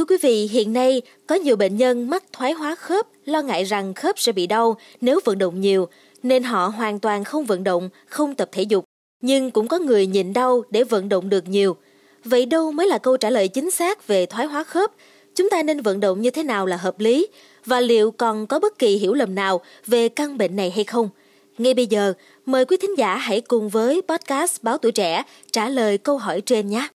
Thưa quý vị, hiện nay có nhiều bệnh nhân mắc thoái hóa khớp lo ngại rằng khớp sẽ bị đau nếu vận động nhiều, nên họ hoàn toàn không vận động, không tập thể dục. Nhưng cũng có người nhịn đau để vận động được nhiều. Vậy đâu mới là câu trả lời chính xác về thoái hóa khớp? Chúng ta nên vận động như thế nào là hợp lý? Và liệu còn có bất kỳ hiểu lầm nào về căn bệnh này hay không? Ngay bây giờ, mời quý thính giả hãy cùng với podcast Báo Tuổi Trẻ trả lời câu hỏi trên nhé.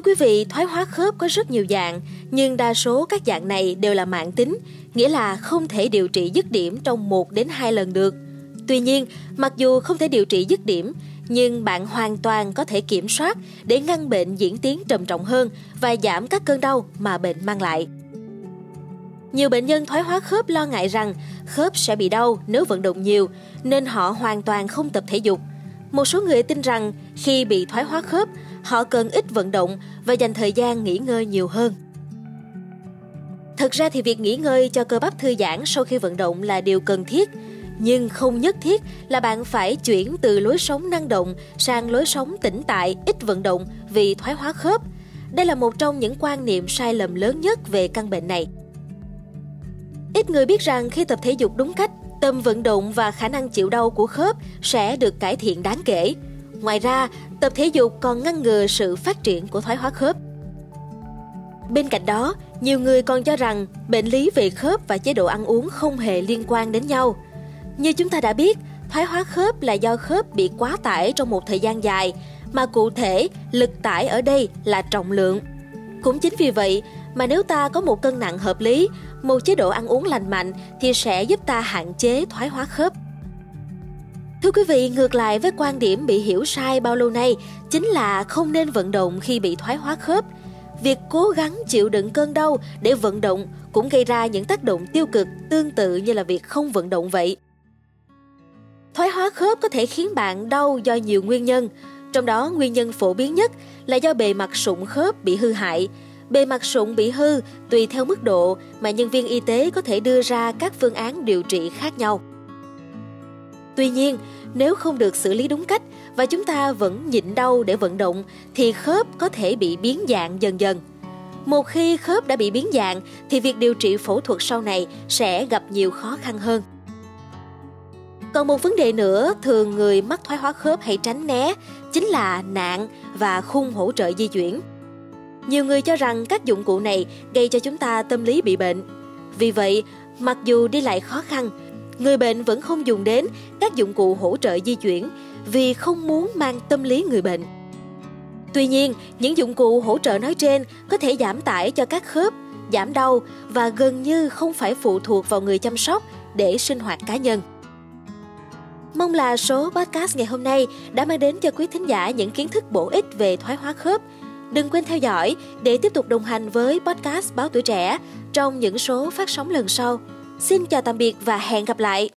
Thưa quý vị, thoái hóa khớp có rất nhiều dạng, nhưng đa số các dạng này đều là mạng tính, nghĩa là không thể điều trị dứt điểm trong 1 đến 2 lần được. Tuy nhiên, mặc dù không thể điều trị dứt điểm, nhưng bạn hoàn toàn có thể kiểm soát để ngăn bệnh diễn tiến trầm trọng hơn và giảm các cơn đau mà bệnh mang lại. Nhiều bệnh nhân thoái hóa khớp lo ngại rằng khớp sẽ bị đau nếu vận động nhiều, nên họ hoàn toàn không tập thể dục. Một số người tin rằng khi bị thoái hóa khớp, họ cần ít vận động và dành thời gian nghỉ ngơi nhiều hơn. Thực ra thì việc nghỉ ngơi cho cơ bắp thư giãn sau khi vận động là điều cần thiết, nhưng không nhất thiết là bạn phải chuyển từ lối sống năng động sang lối sống tĩnh tại, ít vận động vì thoái hóa khớp. Đây là một trong những quan niệm sai lầm lớn nhất về căn bệnh này. Ít người biết rằng khi tập thể dục đúng cách, tâm vận động và khả năng chịu đau của khớp sẽ được cải thiện đáng kể. Ngoài ra, tập thể dục còn ngăn ngừa sự phát triển của thoái hóa khớp. Bên cạnh đó, nhiều người còn cho rằng bệnh lý về khớp và chế độ ăn uống không hề liên quan đến nhau. Như chúng ta đã biết, thoái hóa khớp là do khớp bị quá tải trong một thời gian dài, mà cụ thể lực tải ở đây là trọng lượng. Cũng chính vì vậy mà nếu ta có một cân nặng hợp lý, một chế độ ăn uống lành mạnh thì sẽ giúp ta hạn chế thoái hóa khớp. Thưa quý vị, ngược lại với quan điểm bị hiểu sai bao lâu nay chính là không nên vận động khi bị thoái hóa khớp. Việc cố gắng chịu đựng cơn đau để vận động cũng gây ra những tác động tiêu cực tương tự như là việc không vận động vậy. Thoái hóa khớp có thể khiến bạn đau do nhiều nguyên nhân, trong đó nguyên nhân phổ biến nhất là do bề mặt sụn khớp bị hư hại. Bề mặt sụn bị hư tùy theo mức độ mà nhân viên y tế có thể đưa ra các phương án điều trị khác nhau. Tuy nhiên, nếu không được xử lý đúng cách và chúng ta vẫn nhịn đau để vận động thì khớp có thể bị biến dạng dần dần. Một khi khớp đã bị biến dạng thì việc điều trị phẫu thuật sau này sẽ gặp nhiều khó khăn hơn. Còn một vấn đề nữa thường người mắc thoái hóa khớp hay tránh né chính là nạn và khung hỗ trợ di chuyển. Nhiều người cho rằng các dụng cụ này gây cho chúng ta tâm lý bị bệnh. Vì vậy, mặc dù đi lại khó khăn, người bệnh vẫn không dùng đến các dụng cụ hỗ trợ di chuyển vì không muốn mang tâm lý người bệnh. Tuy nhiên, những dụng cụ hỗ trợ nói trên có thể giảm tải cho các khớp, giảm đau và gần như không phải phụ thuộc vào người chăm sóc để sinh hoạt cá nhân. Mong là số podcast ngày hôm nay đã mang đến cho quý thính giả những kiến thức bổ ích về thoái hóa khớp. Đừng quên theo dõi để tiếp tục đồng hành với podcast Báo Tuổi Trẻ trong những số phát sóng lần sau. Xin chào tạm biệt và hẹn gặp lại!